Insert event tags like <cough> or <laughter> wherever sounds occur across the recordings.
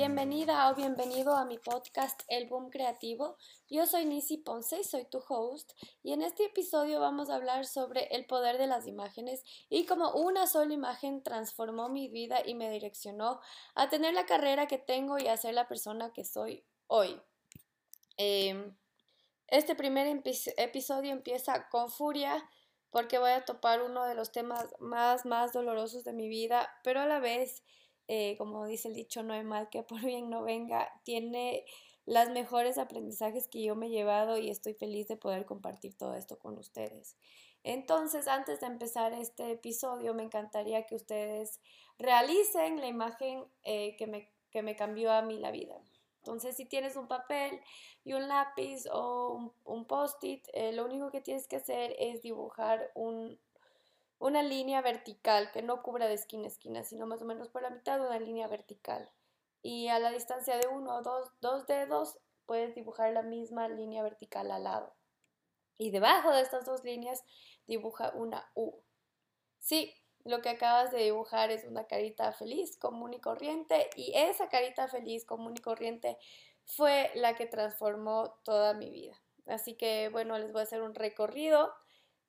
Bienvenida o bienvenido a mi podcast El Boom Creativo. Yo soy Nisi Ponce y soy tu host y en este episodio vamos a hablar sobre el poder de las imágenes y cómo una sola imagen transformó mi vida y me direccionó a tener la carrera que tengo y a ser la persona que soy hoy. Em, este primer episodio empieza con furia porque voy a topar uno de los temas más, más dolorosos de mi vida, pero a la vez eh, como dice el dicho, no hay mal que por bien no venga, tiene las mejores aprendizajes que yo me he llevado y estoy feliz de poder compartir todo esto con ustedes. Entonces, antes de empezar este episodio, me encantaría que ustedes realicen la imagen eh, que, me, que me cambió a mí la vida. Entonces, si tienes un papel y un lápiz o un, post-it, eh, lo único que tienes que hacer es dibujar un, una línea vertical que no cubra de esquina a esquina, sino más o menos por la mitad una línea vertical. Y a la distancia de uno o dos, dos dedos puedes dibujar la misma línea vertical al lado. Y debajo de estas dos líneas dibuja una U. Sí, lo que acabas de dibujar es una carita feliz, común y corriente, y esa carita feliz, común y corriente fue la que transformó toda mi vida. Así que bueno, les voy a hacer un recorrido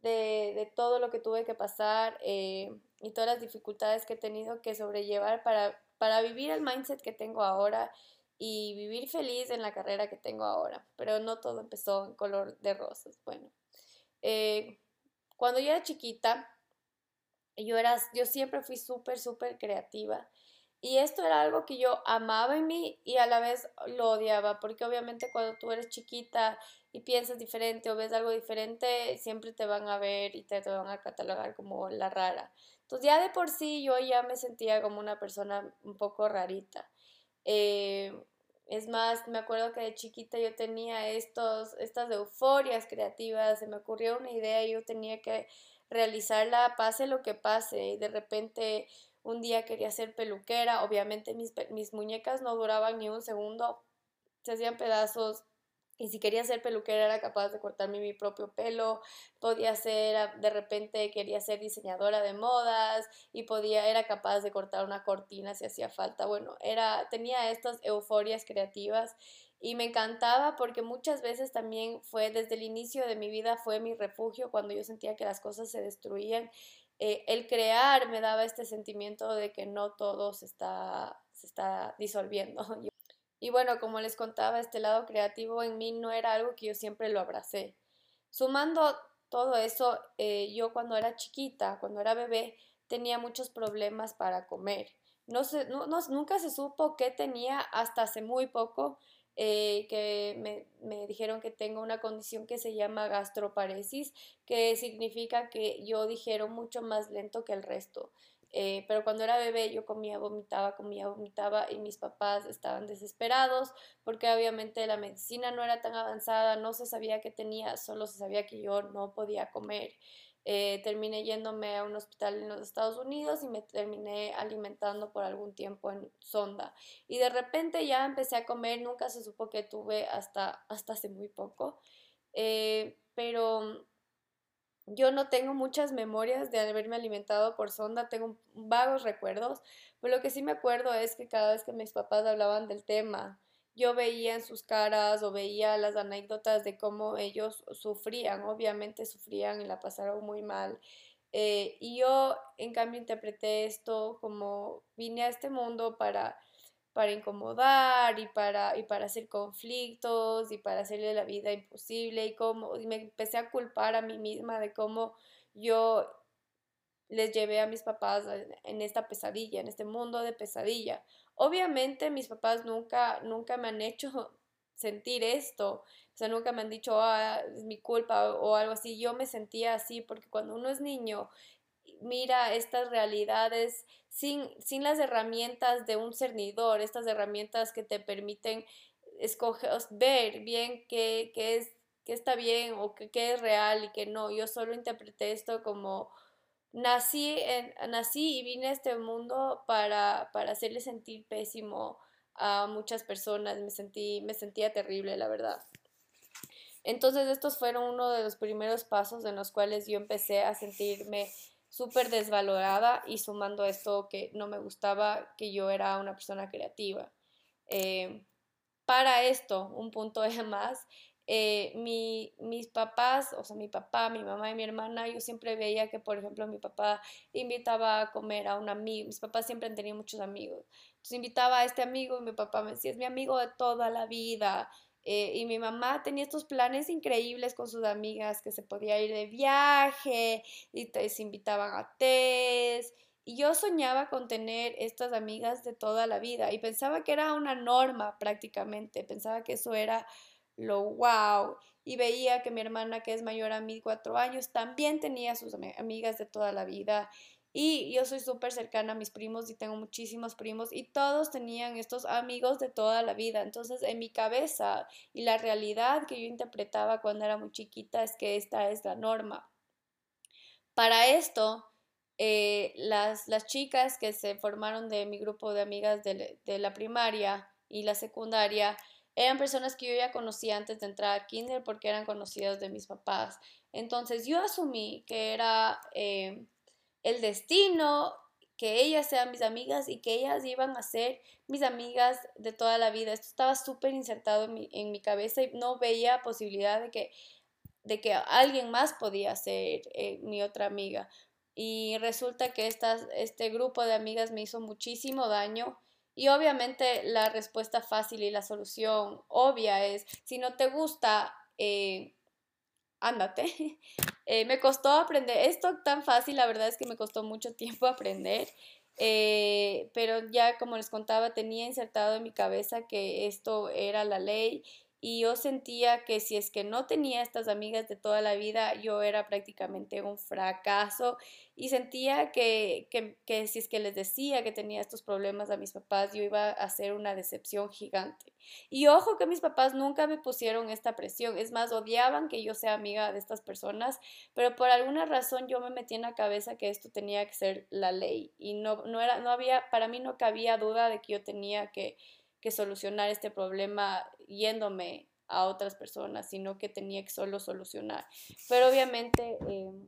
de, todo lo que tuve que pasar eh, y todas las dificultades que he tenido que sobrellevar para, para vivir el mindset que tengo ahora y vivir feliz en la carrera que tengo ahora. Pero no todo empezó en color de rosas. Bueno, eh, cuando yo era chiquita, yo, era, yo siempre fui súper, súper creativa. Y esto era algo que yo amaba en mí y a la vez lo odiaba, porque obviamente cuando tú eres chiquita y piensas diferente o ves algo diferente, siempre te van a ver y te, van a catalogar como la rara. Entonces ya de por sí yo ya me sentía como una persona un poco rarita. Eh, es más, me acuerdo que de chiquita yo tenía estos, estas euforias creativas, se me ocurrió una idea y yo tenía que realizarla pase lo que pase y de repente un día quería ser peluquera, obviamente mis, mis muñecas no duraban ni un segundo, se hacían pedazos y si quería ser peluquera era capaz de cortarme mi propio pelo, podía ser, ah, de repente quería ser diseñadora de modas y podía, era capaz de cortar una cortina si hacía falta. Bueno, era, tenía estas euforias creativas y me encantaba porque muchas veces también fue, desde el inicio de mi vida, fue mi refugio cuando yo sentía que las cosas se destruían eh, el crear me daba este sentimiento de que no todo se está, se está disolviendo. <laughs> Y bueno, como les contaba, este lado creativo en mí no era algo que yo siempre lo abracé. Sumando todo eso, eh, yo cuando era chiquita, cuando era bebé, tenía muchos problemas para comer. No, no, nunca se supo qué tenía hasta hace muy poco eh, que me, me, dijeron que tengo una condición que se llama gastroparesis, que significa que yo digiero mucho más lento que el resto. Eh, pero cuando era bebé yo comía, vomitaba, comía, vomitaba y mis papás estaban desesperados porque obviamente la medicina no era tan avanzada, no se sabía qué tenía, solo se sabía que yo no podía comer. Eh, terminé yéndome a un hospital en los Estados Unidos y me terminé alimentando por algún tiempo en sonda. Y de repente ya empecé a comer, nunca se supo que tuve hasta, hasta hace muy poco. Eh, pero yo no tengo muchas memorias de haberme alimentado por sonda, tengo vagos recuerdos, pero lo que sí me acuerdo es que cada vez que mis papás hablaban del tema, yo veía en sus caras o veía las anécdotas de cómo ellos sufrían, obviamente sufrían y la pasaron muy mal. Eh, y yo, en cambio, interpreté esto como vine a este mundo para, para incomodar y para, y para hacer conflictos y para hacerle la vida imposible y, como, y me empecé a culpar a mí misma de cómo yo les llevé a mis papás en esta pesadilla, en este mundo de pesadilla. Obviamente mis papás nunca, nunca me han hecho <laughs> sentir esto, o sea, nunca me han dicho, ah, es mi culpa o algo así. Yo me sentía así porque cuando uno es niño, mira estas realidades sin, sin las herramientas de un cernidor, estas herramientas que te permiten escoger, ver bien qué, qué es, qué está bien o qué, qué es real y qué no. Yo solo interpreté esto como nací, nací y vine a este mundo para, para hacerle sentir pésimo a muchas personas, me, sentí, me sentía terrible, la verdad. Entonces estos fueron uno de los primeros pasos en los cuales yo empecé a sentirme súper desvalorada y sumando esto que no me gustaba que yo era una persona creativa. Eh, para esto, un punto de más, eh, mi, mis papás, o sea, mi papá, mi mamá y mi hermana, yo siempre veía que, por ejemplo, mi papá invitaba a comer a un amigo, mis papás siempre han tenido muchos amigos, entonces invitaba a este amigo y mi papá me decía, es mi amigo de toda la vida, eh, y mi mamá tenía estos planes increíbles con sus amigas, que se podía ir de viaje y te, se invitaban a test. Y yo soñaba con tener estas amigas de toda la vida y pensaba que era una norma prácticamente, pensaba que eso era lo wow. Y veía que mi hermana, que es mayor a mí, cuatro años, también tenía sus amigas de toda la vida. Y yo soy súper cercana a mis primos y tengo muchísimos primos y todos tenían estos amigos de toda la vida. Entonces, en mi cabeza y la realidad que yo interpretaba cuando era muy chiquita es que esta es la norma. Para esto, eh, las, las, chicas que se formaron de mi grupo de amigas de, de la primaria y la secundaria, eran personas que yo ya conocía antes de entrar a kinder porque eran conocidas de mis papás. Entonces yo asumí que era eh, el destino que ellas sean mis amigas y que ellas iban a ser mis amigas de toda la vida. Esto estaba súper insertado en mi, cabeza y no veía posibilidad de que, de que alguien más podía ser eh, mi otra amiga. Y resulta que estas, este grupo de amigas me hizo muchísimo daño y obviamente la respuesta fácil y la solución obvia es, si no te gusta, eh, ándate. <laughs> Eh, me costó aprender, esto tan fácil, la verdad es que me costó mucho tiempo aprender, eh, pero ya como les contaba, tenía insertado en mi cabeza que esto era la ley y yo sentía que si es que no tenía estas amigas de toda la vida, yo era prácticamente un fracaso y sentía que, que, si es que les decía que tenía estos problemas a mis papás, yo iba a ser una decepción gigante. Y ojo que mis papás nunca me pusieron esta presión, es más, odiaban que yo sea amiga de estas personas, pero por alguna razón yo me metí en la cabeza que esto tenía que ser la ley y no, no, era, no había, para mí no cabía duda de que yo tenía que que solucionar este problema yéndome a otras personas, sino que tenía que solo solucionar. Pero obviamente em,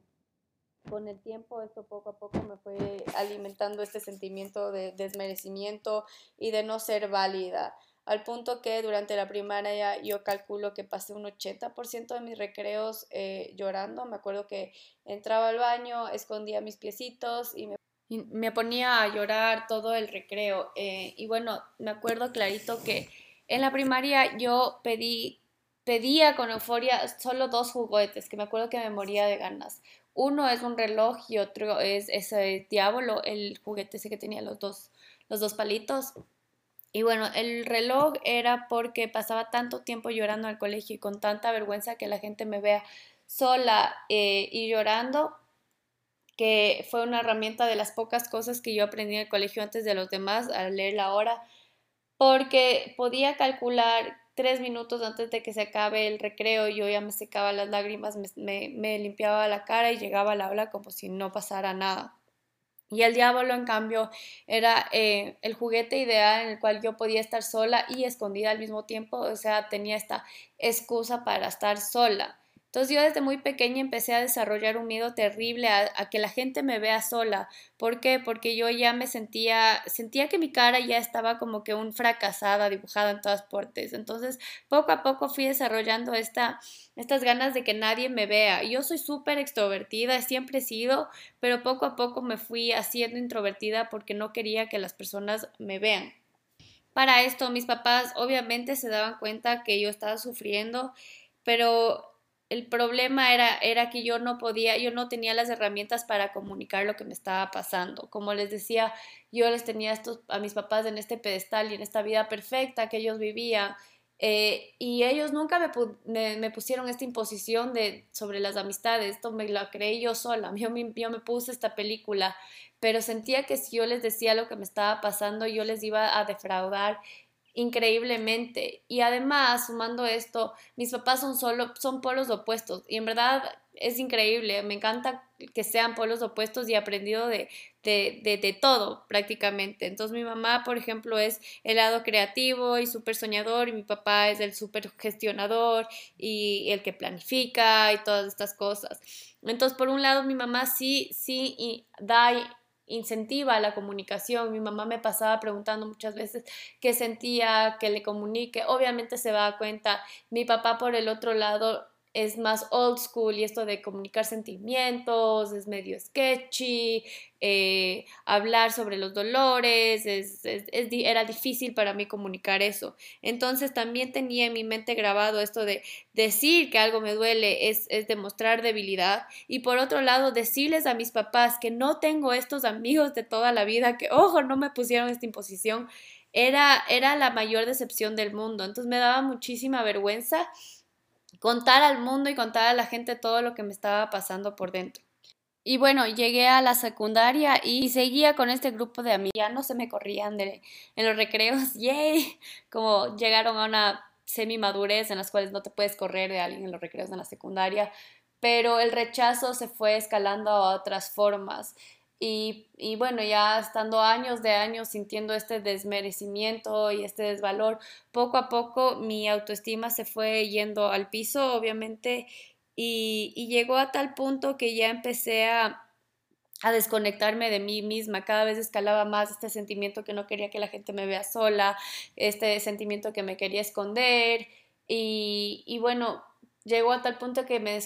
con el tiempo esto poco a poco me fue alimentando este sentimiento de desmerecimiento y de no ser válida, al punto que durante la primaria yo calculo que pasé un 80% de mis recreos eh, llorando. Me acuerdo que entraba al baño, escondía mis piecitos y me me ponía a llorar todo el recreo. Eh, y bueno, me acuerdo clarito que en la primaria yo pedí, pedía con euforia solo dos juguetes, que me acuerdo que me moría de ganas. Uno es un reloj y otro es ese diablo, el juguete ese que tenía los dos, los dos palitos. Y bueno, el reloj era porque pasaba tanto tiempo llorando al colegio y con tanta vergüenza que la gente me vea sola eh, y llorando, que fue una herramienta de las pocas cosas que yo aprendí en el colegio antes de los demás al leer la hora, porque podía calcular tres minutos antes de que se acabe el recreo, yo ya me secaba las lágrimas, me, limpiaba la cara y llegaba a la aula como si no pasara nada. Y el diablo, en cambio, era eh, el juguete ideal en el cual yo podía estar sola y escondida al mismo tiempo, o sea, tenía esta excusa para estar sola. Entonces yo desde muy pequeña empecé a desarrollar un miedo terrible a, que la gente me vea sola. ¿Por qué? Porque yo ya me sentía, sentía que mi cara ya estaba como que un fracasada, dibujada en todas partes. Entonces poco a poco fui desarrollando esta, estas ganas de que nadie me vea. Yo soy súper extrovertida, siempre he sido, pero poco a poco me fui haciendo introvertida porque no quería que las personas me vean. Para esto mis papás obviamente se daban cuenta que yo estaba sufriendo, pero el problema era, era que yo no podía, yo no tenía las herramientas para comunicar lo que me estaba pasando. Como les decía, yo les tenía estos, a mis papás en este pedestal y en esta vida perfecta que ellos vivían. Eh, y ellos nunca me, me, pusieron esta imposición de, sobre las amistades, esto me lo creí yo sola, <laughs> yo me, yo me puse esta película, pero sentía que si yo les decía lo que me estaba pasando, yo les iba a defraudar increíblemente. Y además, sumando esto, mis papás son solo, son polos opuestos. Y en verdad es increíble. Me encanta que sean polos opuestos y he aprendido de, de, de, todo prácticamente. Entonces mi mamá, por ejemplo, es el lado creativo y súper soñador y mi papá es el súper gestionador y el que planifica y todas estas cosas. Entonces, por un lado, mi mamá sí, sí y da incentiva la comunicación. Mi mamá me pasaba preguntando muchas veces qué sentía, que le comunique. Obviamente se da cuenta. Mi papá por el otro lado es más old school y esto de comunicar sentimientos es medio sketchy, eh, hablar sobre los dolores, es, era difícil para mí comunicar eso. Entonces también tenía en mi mente grabado esto de decir que algo me duele es, es demostrar debilidad y por otro lado decirles a mis papás que no tengo estos amigos de toda la vida, que ojo, no me pusieron esta imposición. Era, era la mayor decepción del mundo, entonces me daba muchísima vergüenza contar al mundo y contar a la gente todo lo que me estaba pasando por dentro. Y bueno, llegué a la secundaria y seguía con este grupo de amigos. Ya no se me corrían de, en los recreos, <laughs> yay, como llegaron a una semi-madurez en las cuales no te puedes correr de alguien en los recreos en la secundaria, pero el rechazo se fue escalando a otras formas. Y, bueno, ya estando años de años sintiendo este desmerecimiento y este desvalor, poco a poco mi autoestima se fue yendo al piso, obviamente, y, llegó a tal punto que ya empecé a, desconectarme de mí misma. Cada vez escalaba más este sentimiento que no quería que la gente me vea sola, este sentimiento que me quería esconder. Y, y bueno, llegó a tal punto que me,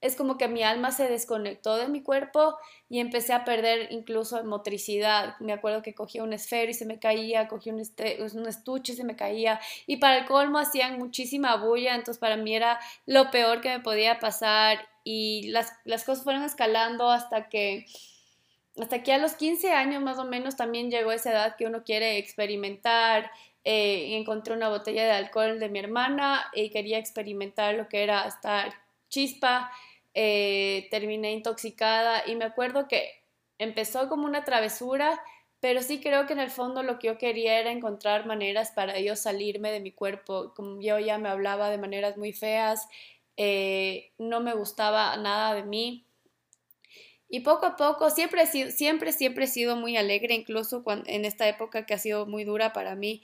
es como que mi alma se desconectó de mi cuerpo y empecé a perder incluso motricidad. Me acuerdo que cogía un esfero y se me caía, cogía un, este, un estuche y se me caía. Y para el colmo hacían muchísima bulla, entonces para mí era lo peor que me podía pasar. Y las, las cosas fueron escalando hasta que hasta que a los 15 años más o menos también llegó esa edad que uno quiere experimentar. Eh, encontré una botella de alcohol de mi hermana y quería experimentar lo que era estar chispa eh, terminé intoxicada y me acuerdo que empezó como una travesura, pero sí creo que en el fondo lo que yo quería era encontrar maneras para yo salirme de mi cuerpo, como yo ya me hablaba de maneras muy feas, eh, no me gustaba nada de mí. Y poco a poco, siempre, siempre, siempre he sido muy alegre, incluso en esta época que ha sido muy dura para mí,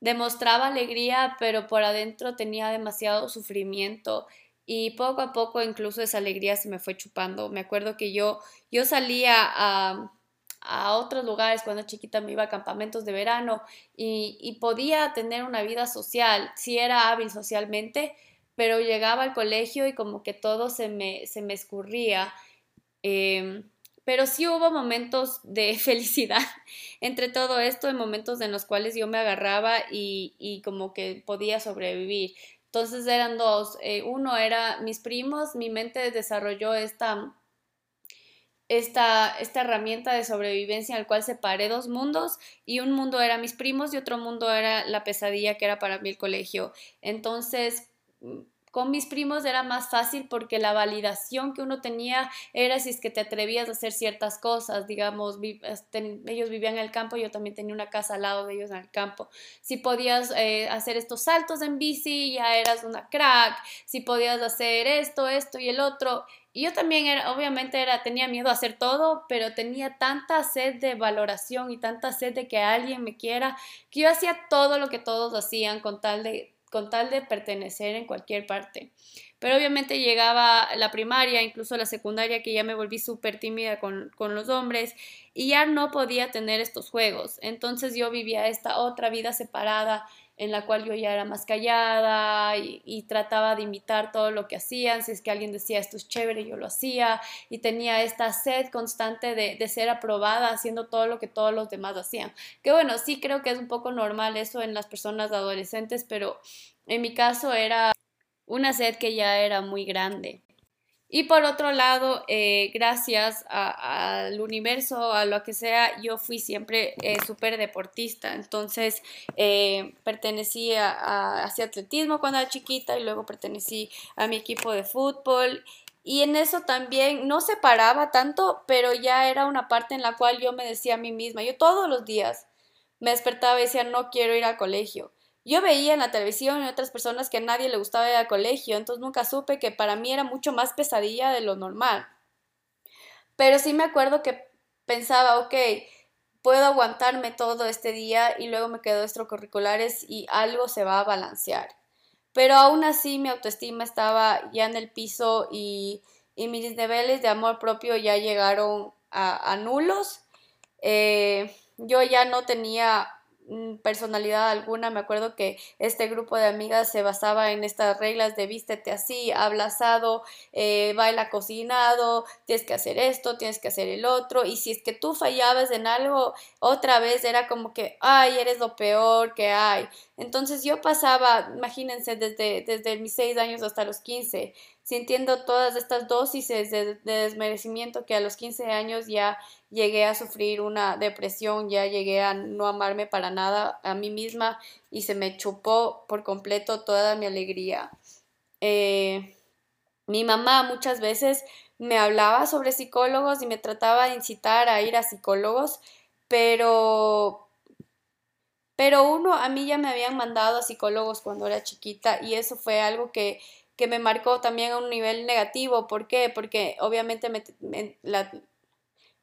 demostraba alegría, pero por adentro tenía demasiado sufrimiento y poco a poco incluso esa alegría se me fue chupando. Me acuerdo que yo, yo salía a, a otros lugares cuando chiquita me iba a campamentos de verano y, y, podía tener una vida social, si era hábil socialmente, pero llegaba al colegio y como que todo se me, se me escurría. Em, pero sí hubo momentos de <laughs> felicidad entre todo esto, en momentos en los cuales yo me agarraba y, y como que podía sobrevivir. Entonces eran dos. Eh, uno era mis primos, mi mente desarrolló esta, esta, esta herramienta de sobrevivencia al cual separé dos mundos y un mundo era mis primos y otro mundo era la pesadilla que era para mí el colegio. Entonces con mis primos era más fácil porque la validación que uno tenía era si es que te atrevías a hacer ciertas cosas, digamos, ellos vivían en el campo, yo también tenía una casa al lado de ellos en el campo. Si podías eh, hacer estos saltos en bici, ya eras una crack, si podías hacer esto, esto y el otro. Y yo también era, obviamente era, tenía miedo a hacer todo, pero tenía tanta sed de valoración y tanta sed de que alguien me quiera, que yo hacía todo lo que todos hacían con tal de con tal de pertenecer en cualquier parte. Pero obviamente llegaba la primaria, incluso la secundaria, que ya me volví súper tímida con, los hombres y ya no podía tener estos juegos. Entonces yo vivía esta otra vida separada en la cual yo ya era más callada y, trataba de imitar todo lo que hacían. Si es que alguien decía esto es chévere, yo lo hacía y tenía esta sed constante de, de ser aprobada haciendo todo lo que todos los demás hacían. Que bueno, sí creo que es un poco normal eso en las personas adolescentes, pero en mi caso era una sed que ya era muy grande. Y por otro lado, eh, gracias al universo, a lo que sea, yo fui siempre eh, súper deportista. Entonces, eh, pertenecí a, hacia atletismo cuando era chiquita y luego pertenecí a mi equipo de fútbol. Y en eso también no se paraba tanto, pero ya era una parte en la cual yo me decía a mí misma, yo todos los días me despertaba y decía, no quiero ir al colegio yo veía en la televisión y otras personas que a nadie le gustaba ir al colegio, entonces nunca supe que para mí era mucho más pesadilla de lo normal. Pero sí me acuerdo que pensaba, ok, puedo aguantarme todo este día y luego me quedo extracurriculares y algo se va a balancear. Pero aún así mi autoestima estaba ya en el piso y, mis niveles de amor propio ya llegaron a, a nulos Eh, yo ya no tenía personalidad alguna. Me acuerdo que este grupo de amigas se basaba en estas reglas de vístete así, habla asado, eh, baila cocinado, tienes que hacer esto, tienes que hacer el otro. Y si es que tú fallabas en algo, otra vez era como que, ay, eres lo peor que hay. Entonces yo pasaba, imagínense, desde, desde mis seis años hasta los 15, sintiendo todas estas dosis de, de, desmerecimiento que a los 15 años ya llegué a sufrir una depresión, ya llegué a no amarme para nada a mí misma y se me chupó por completo toda mi alegría. Eh, mi mamá muchas veces me hablaba sobre psicólogos y me trataba de incitar a ir a psicólogos, pero pero uno, a mí ya me habían mandado a psicólogos cuando era chiquita y eso fue algo que que me marcó también a un nivel negativo. ¿Por qué? Porque obviamente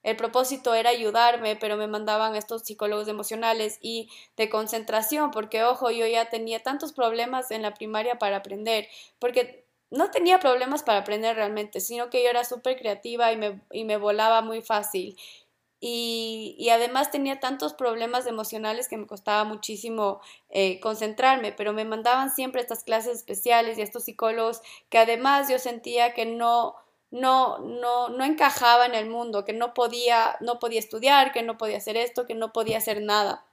el propósito era ayudarme, pero me mandaban estos psicólogos emocionales y de concentración, porque ojo, yo ya tenía tantos problemas en la primaria para aprender, porque no tenía problemas para aprender realmente, sino que yo era súper creativa y me, y me volaba muy fácil. Y, además tenía tantos problemas emocionales que me costaba muchísimo eh, concentrarme, pero me mandaban siempre estas clases especiales y estos psicólogos que además yo sentía que no, no, no, no encajaba en el mundo, que no podía, no podía estudiar, que no podía hacer esto, que no podía hacer nada.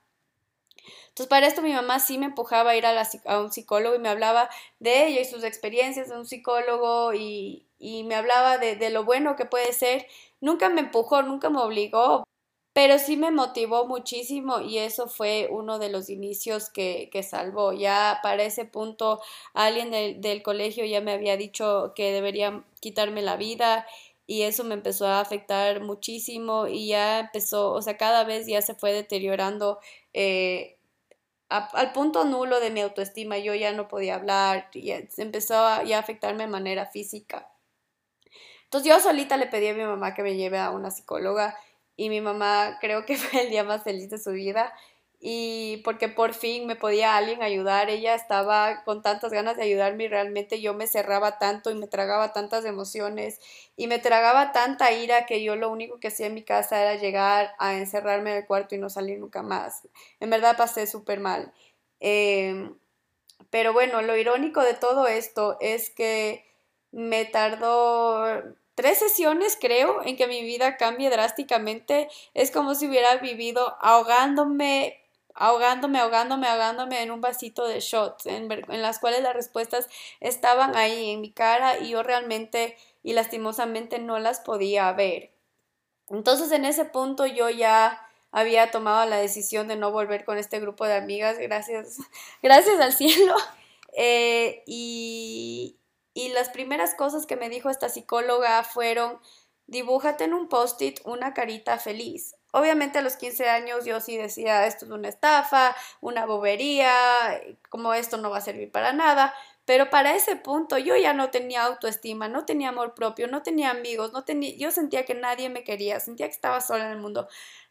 Entonces, para esto mi mamá sí me empujaba a ir a, un psicólogo y me hablaba de ella y sus experiencias de un psicólogo y, y me hablaba de, lo bueno que puede ser Nunca me empujó, nunca me obligó, pero sí me motivó muchísimo y eso fue uno de los inicios que, que salvó. Ya para ese punto alguien del, del colegio ya me había dicho que debería quitarme la vida y eso me empezó a afectar muchísimo y ya empezó, o sea, cada vez ya se fue deteriorando eh, al punto nulo de mi autoestima. Yo ya no podía hablar y empezó a, ya a afectarme de manera física. Entonces yo solita le pedí a mi mamá que me lleve a una psicóloga y mi mamá creo que <laughs> fue el día más feliz de su vida y porque por fin me podía alguien ayudar, ella estaba con tantas ganas de ayudarme y realmente yo me cerraba tanto y me tragaba tantas emociones y me tragaba tanta ira que yo lo único que hacía en mi casa era llegar a encerrarme en el cuarto y no salir nunca más. En verdad pasé súper mal. Em, pero bueno, lo irónico de todo esto es que me tardó tres sesiones, creo, en que mi vida cambie drásticamente. Es como si hubiera vivido ahogándome, ahogándome, ahogándome, ahogándome en un vasito de shots, en, en las cuales las respuestas estaban ahí en mi cara y yo realmente y lastimosamente no las podía ver. Entonces en ese punto yo ya había tomado la decisión de no volver con este grupo de amigas, gracias, <laughs> gracias al cielo. Eh, y, y las primeras cosas que me dijo esta psicóloga fueron, dibújate en un post-it una carita feliz. Obviamente a los 15 años yo sí decía, esto es una estafa, una bobería, como esto no va a servir para nada, pero para ese punto yo ya no tenía autoestima, no tenía amor propio, no tenía amigos, no tenía, yo sentía que nadie me quería, sentía que estaba sola en el mundo.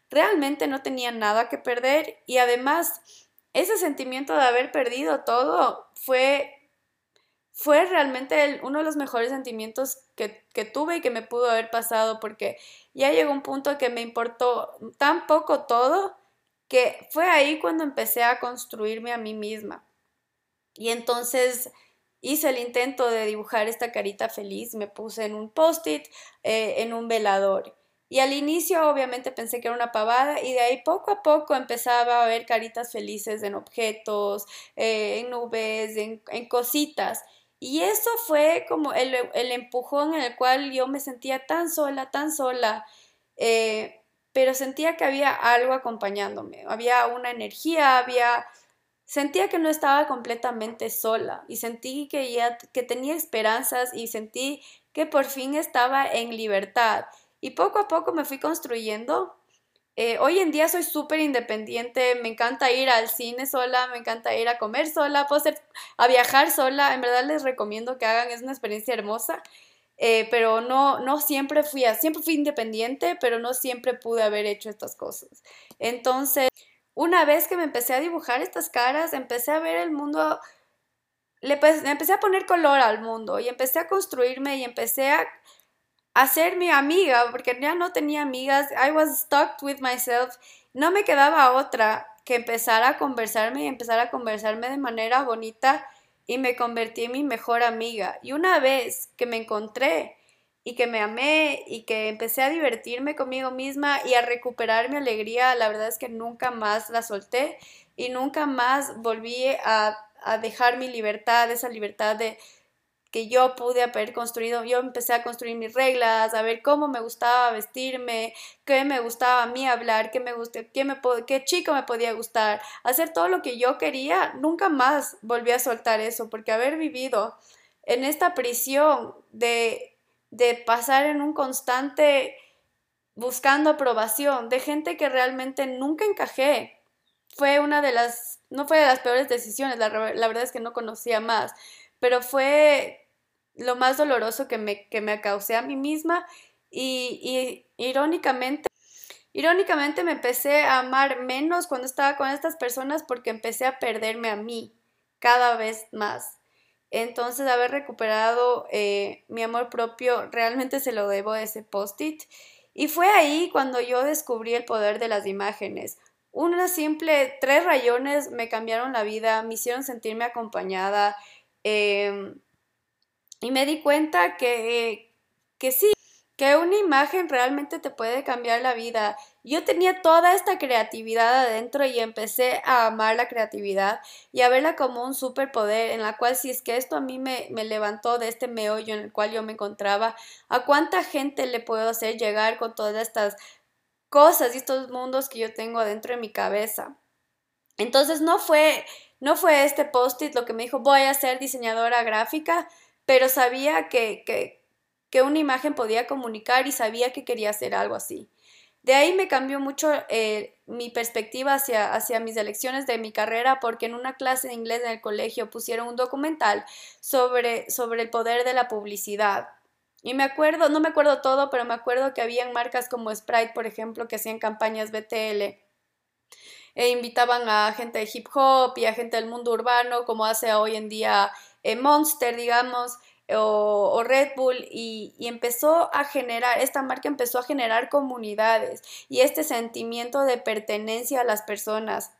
Realmente no tenía nada que perder y además ese sentimiento de haber perdido todo fue fue realmente uno de los mejores sentimientos que, tuve y que me pudo haber pasado porque ya llegó un punto que me importó tan poco todo que fue ahí cuando empecé a construirme a mí misma. Y entonces hice el intento de dibujar esta carita feliz, me puse en un post-it, eh, en un velador. Y al inicio obviamente pensé que era una pavada y de ahí poco a poco empezaba a ver caritas felices en objetos, eh, en nubes, en cositas. Y eso fue como el, empujón en el cual yo me sentía tan sola, tan sola, eh, pero sentía que había algo acompañándome, había una energía, había... Sentía que no estaba completamente sola y sentí que ya que tenía esperanzas y sentí que por fin estaba en libertad. Y poco a poco me fui construyendo eh, hoy en día soy súper independiente, me encanta ir al cine sola, me encanta ir a comer sola, puedo ser, a viajar sola, en verdad les recomiendo que hagan, es una experiencia hermosa, eh, pero no, no siempre fui, siempre fui independiente, pero no siempre pude haber hecho estas cosas. Entonces, una vez que me empecé a dibujar estas caras, empecé a ver el mundo, le, empecé a poner color al mundo y empecé a construirme y empecé a mi amiga, porque ya no tenía amigas, I was stuck with myself, no me quedaba otra que empezar a conversarme y empezar a conversarme de manera bonita y me convertí en mi mejor amiga. Y una vez que me encontré y que me amé y que empecé a divertirme conmigo misma y a recuperar mi alegría, la verdad es que nunca más la solté y nunca más volví a dejar mi libertad, esa libertad de, que yo pude haber construido, yo empecé a construir mis reglas, a ver cómo me gustaba vestirme, qué me gustaba a mí hablar, qué me qué, me, qué chico me podía gustar, hacer todo lo que yo quería, nunca más volví a soltar eso, porque haber vivido en esta prisión de, de pasar en un constante buscando aprobación de gente que realmente nunca encajé, fue una de las, no fue de las peores decisiones, la, la verdad es que no conocía más, pero fue lo más doloroso que me, que me causé a mí misma y, irónicamente, irónicamente me empecé a amar menos cuando estaba con estas personas porque empecé a perderme a mí cada vez más. Entonces, haber recuperado eh, mi amor propio, realmente se lo debo a ese post-it. Y fue ahí cuando yo descubrí el poder de las imágenes. Una simple, tres rayones me cambiaron la vida, me hicieron sentirme acompañada. Em, y me di cuenta que, que sí, que una imagen realmente te puede cambiar la vida. Yo tenía toda esta creatividad adentro y empecé a amar la creatividad y a verla como un superpoder en la cual si es que esto a mí me, me levantó de este meollo en el cual yo me encontraba, ¿a cuánta gente le puedo hacer llegar con todas estas cosas y estos mundos que yo tengo adentro de mi cabeza? Entonces no fue, no fue este post-it lo que me dijo voy a ser diseñadora gráfica, pero sabía que, que, una imagen podía comunicar y sabía que quería hacer algo así. De ahí me cambió mucho eh, mi perspectiva hacia, hacia mis elecciones de mi carrera porque en una clase de inglés en el colegio pusieron un documental sobre, sobre el poder de la publicidad. Y me acuerdo, no me acuerdo todo, pero me acuerdo que habían marcas como Sprite, por ejemplo, que hacían campañas BTL e invitaban a gente de hip hop y a gente del mundo urbano, como hace hoy en día eh, Monster, digamos, o, Red Bull y, y, empezó a generar, esta marca empezó a generar comunidades y este sentimiento de pertenencia a las personas.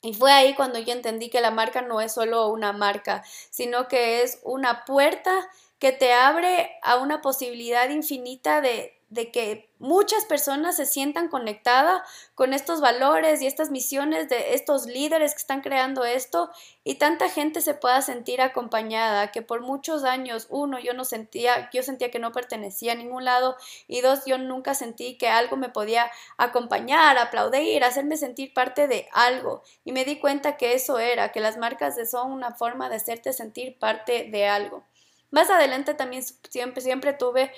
Y fue ahí cuando yo entendí que la marca no es solo una marca, sino que es una puerta que te abre a una posibilidad infinita de, de que muchas personas se sientan conectadas con estos valores y estas misiones de estos líderes que están creando esto y tanta gente se pueda sentir acompañada, que por muchos años, uno, yo no sentía, yo sentía que no pertenecía a ningún lado y dos, yo nunca sentí que algo me podía acompañar, aplaudir, hacerme sentir parte de algo y me di cuenta que eso era, que las marcas son una forma de hacerte sentir parte de algo. Más adelante también siempre, siempre tuve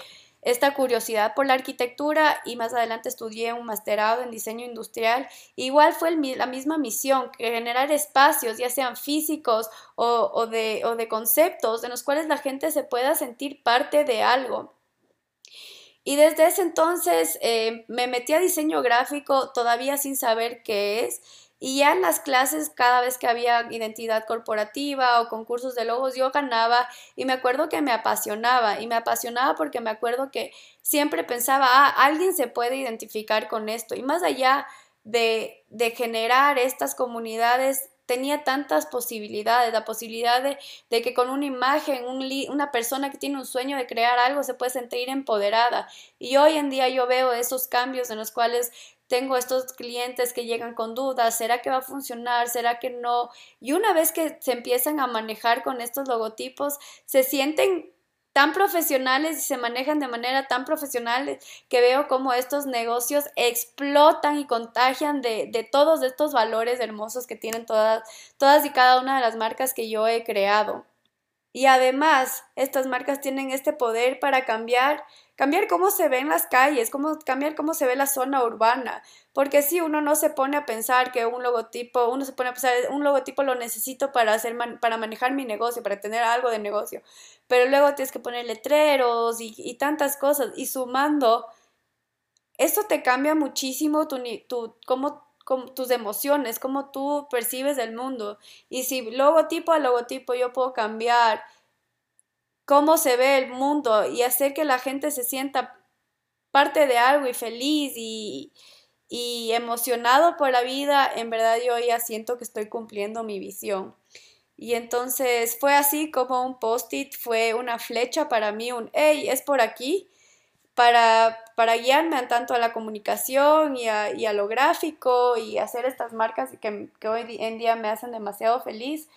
esta curiosidad por la arquitectura y más adelante estudié un masterado en diseño industrial. Igual fue la misma misión, generar espacios, ya sean físicos o, de, o de conceptos, en los cuales la gente se pueda sentir parte de algo. Y desde ese entonces eh, me metí a diseño gráfico todavía sin saber qué es y ya en las clases, cada vez que había identidad corporativa o concursos de logos, yo ganaba y me acuerdo que me apasionaba. Y me apasionaba porque me acuerdo que siempre pensaba, ah, alguien se puede identificar con esto. Y más allá de, de generar estas comunidades, tenía tantas posibilidades, la posibilidad de, que con una imagen, un una persona que tiene un sueño de crear algo se puede sentir empoderada. Y hoy en día yo veo esos cambios en los cuales tengo estos clientes que llegan con dudas, ¿será que va a funcionar? ¿Será que no? Y una vez que se empiezan a manejar con estos logotipos, se sienten tan profesionales y se manejan de manera tan profesional que veo como estos negocios explotan y contagian de, de todos estos valores hermosos que tienen todas, todas y cada una de las marcas que yo he creado. Y además, estas marcas tienen este poder para cambiar cambiar cómo se ve en las calles, cómo, cambiar cómo se ve la zona urbana, porque si uno no se pone a pensar que un logotipo, uno se pone a pensar, un logotipo lo necesito para, hacer para manejar mi negocio, para tener algo de negocio, pero luego tienes que poner letreros y, tantas cosas, y sumando, eso te cambia muchísimo tu, tu, cómo, tus emociones, cómo tú percibes el mundo, y si logotipo a logotipo yo puedo cambiar cómo se ve el mundo y hacer que la gente se sienta parte de algo y feliz y, y emocionado por la vida, en verdad yo ya siento que estoy cumpliendo mi visión. Y entonces fue así como un post-it, fue una flecha para mí, un, hey, es por aquí, para, para guiarme tanto a la comunicación y a, y a, lo gráfico y hacer estas marcas que, que hoy en día me hacen demasiado feliz.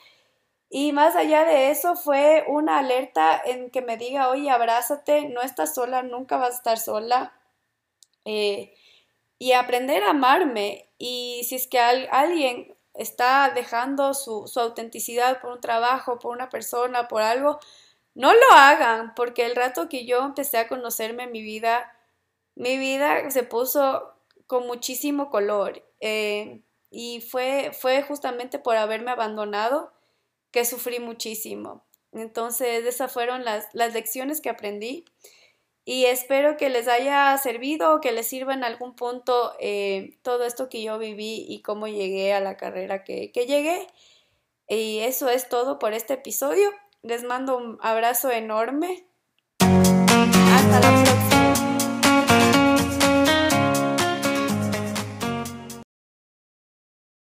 Y más allá de eso fue una alerta en que me diga, oye, abrázate, no estás sola, nunca vas a estar sola. Eh, y aprender a amarme. Y si es que alguien está dejando su, su, autenticidad por un trabajo, por una persona, por algo, no lo hagan, porque el rato que yo empecé a conocerme mi vida, mi vida se puso con muchísimo color. Eh, y fue, fue justamente por haberme abandonado que sufrí muchísimo. Entonces, esas fueron las, las lecciones que aprendí y espero que les haya servido, que les sirva en algún punto eh, todo esto que yo viví y cómo llegué a la carrera que, que llegué. Y eso es todo por este episodio. Les mando un abrazo enorme.